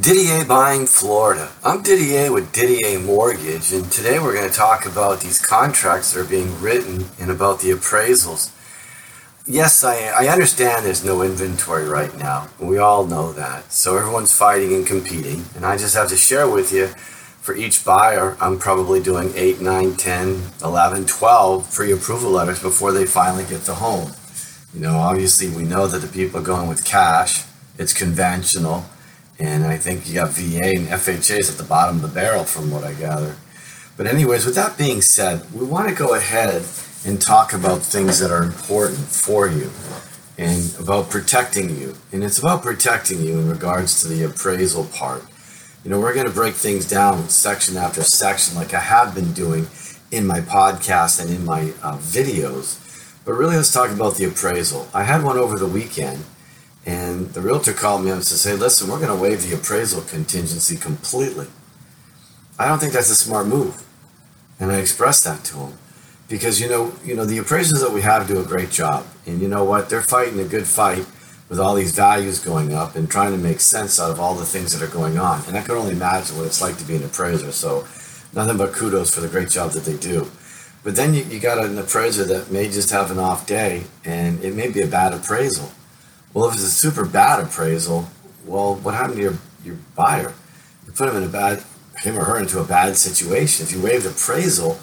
Didier Buying Florida. I'm Didier with DDA Mortgage, and today we're going to talk about these contracts that are being written and about the appraisals. Yes, I, I understand there's no inventory right now. We all know that. So everyone's fighting and competing, and I just have to share with you for each buyer, I'm probably doing 8, 9, 10, 11, 12 pre approval letters before they finally get the home. You know, obviously, we know that the people are going with cash, it's conventional and I think you got VA and FHAs at the bottom of the barrel, from what I gather. But, anyways, with that being said, we want to go ahead and talk about things that are important for you and about protecting you. And it's about protecting you in regards to the appraisal part. You know, we're going to break things down section after section, like I have been doing in my podcast and in my uh, videos. But really, let's talk about the appraisal. I had one over the weekend and the realtor called me up and said, listen, we're going to waive the appraisal contingency completely. I don't think that's a smart move. And I expressed that to him. Because you know, you know, the appraisers that we have do a great job. And you know what? They're fighting a good fight with all these values going up and trying to make sense out of all the things that are going on. And I can only imagine what it's like to be an appraiser. So nothing but kudos for the great job that they do. But then you, you got an appraiser that may just have an off day and it may be a bad appraisal. Well, if it's a super bad appraisal, well, what happened to your, your buyer? You put him in a bad, him or her into a bad situation. If you waive the appraisal,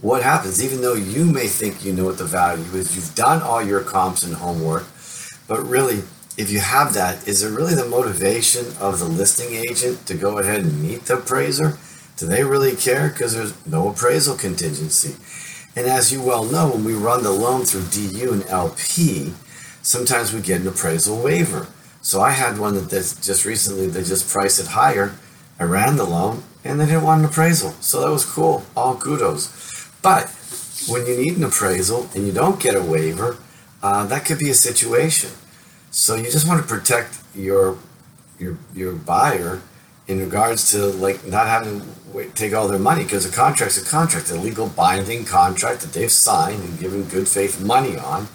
what happens? Even though you may think you know what the value is, you've done all your comps and homework, but really, if you have that, is it really the motivation of the listing agent to go ahead and meet the appraiser? Do they really care? Because there's no appraisal contingency. And as you well know, when we run the loan through DU and LP, sometimes we get an appraisal waiver. So I had one that just recently they just priced it higher. I ran the loan and they didn't want an appraisal. So that was cool. All kudos. But when you need an appraisal and you don't get a waiver, uh, that could be a situation. So you just want to protect your your your buyer in regards to like not having to take all their money because a contract's a contract, a legal binding contract that they've signed and given good faith money on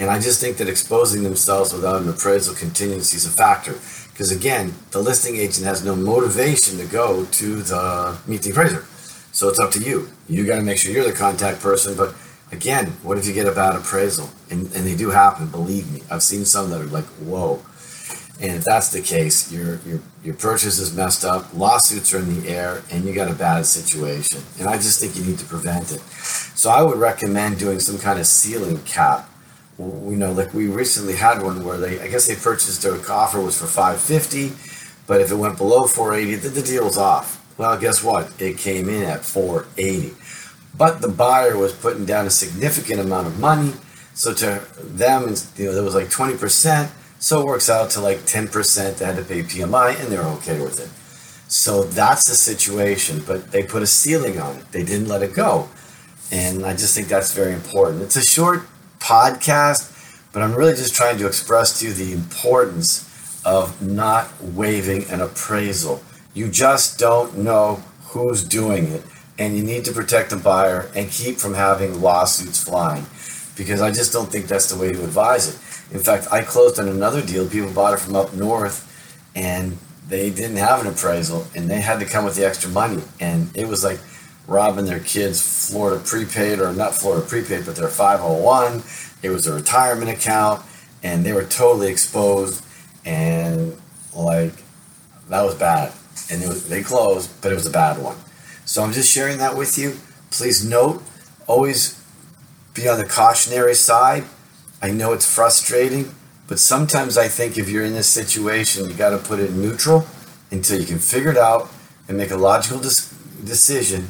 and I just think that exposing themselves without an appraisal contingency is a factor. Because again, the listing agent has no motivation to go to the meet the appraiser. So it's up to you. You got to make sure you're the contact person. But again, what if you get a bad appraisal? And, and they do happen, believe me. I've seen some that are like, whoa. And if that's the case, your, your, your purchase is messed up, lawsuits are in the air, and you got a bad situation. And I just think you need to prevent it. So I would recommend doing some kind of ceiling cap you know, like we recently had one where they, I guess they purchased their offer was for 550, but if it went below 480, then the deal was off. Well, guess what? It came in at 480. But the buyer was putting down a significant amount of money. So to them, you know, there was like 20%. So it works out to like 10% they had to pay PMI and they're okay with it. So that's the situation. But they put a ceiling on it. They didn't let it go. And I just think that's very important. It's a short podcast, but I'm really just trying to express to you the importance of not waiving an appraisal. You just don't know who's doing it, and you need to protect the buyer and keep from having lawsuits flying because I just don't think that's the way to advise it. In fact, I closed on another deal. People bought it from up north, and they didn't have an appraisal, and they had to come with the extra money, and it was like robbing their kids Florida prepaid or not Florida prepaid, but their 501. It was a retirement account, and they were totally exposed, and like that was bad. And was, they closed, but it was a bad one. So I'm just sharing that with you. Please note, always be on the cautionary side. I know it's frustrating, but sometimes I think if you're in this situation, you got to put it in neutral until you can figure it out and make a logical dis- decision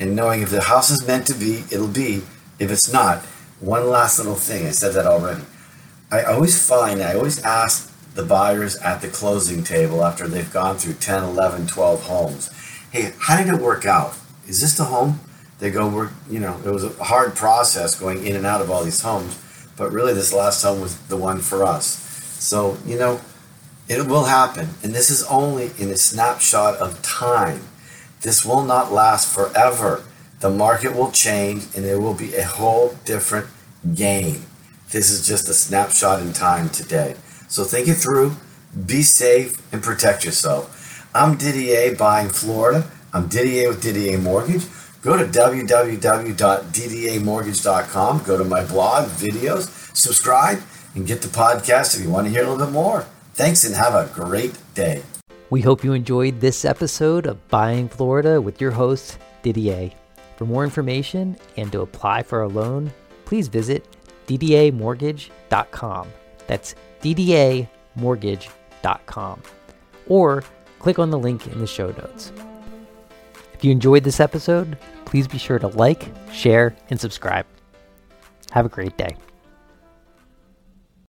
and knowing if the house is meant to be, it'll be. If it's not, one last little thing, I said that already. I always find, I always ask the buyers at the closing table after they've gone through 10, 11, 12 homes, hey, how did it work out? Is this the home? they go, we're, you know, it was a hard process going in and out of all these homes, but really this last home was the one for us. So, you know, it will happen. And this is only in a snapshot of time. This will not last forever. The market will change and it will be a whole different game. This is just a snapshot in time today. So think it through, be safe, and protect yourself. I'm Didier buying Florida. I'm Didier with DDA Mortgage. Go to www.ddamortgage.com. Go to my blog, videos, subscribe, and get the podcast if you want to hear a little bit more. Thanks and have a great day. We hope you enjoyed this episode of Buying Florida with your host, Didier. For more information and to apply for a loan, please visit ddamortgage.com. That's ddamortgage.com. Or click on the link in the show notes. If you enjoyed this episode, please be sure to like, share, and subscribe. Have a great day.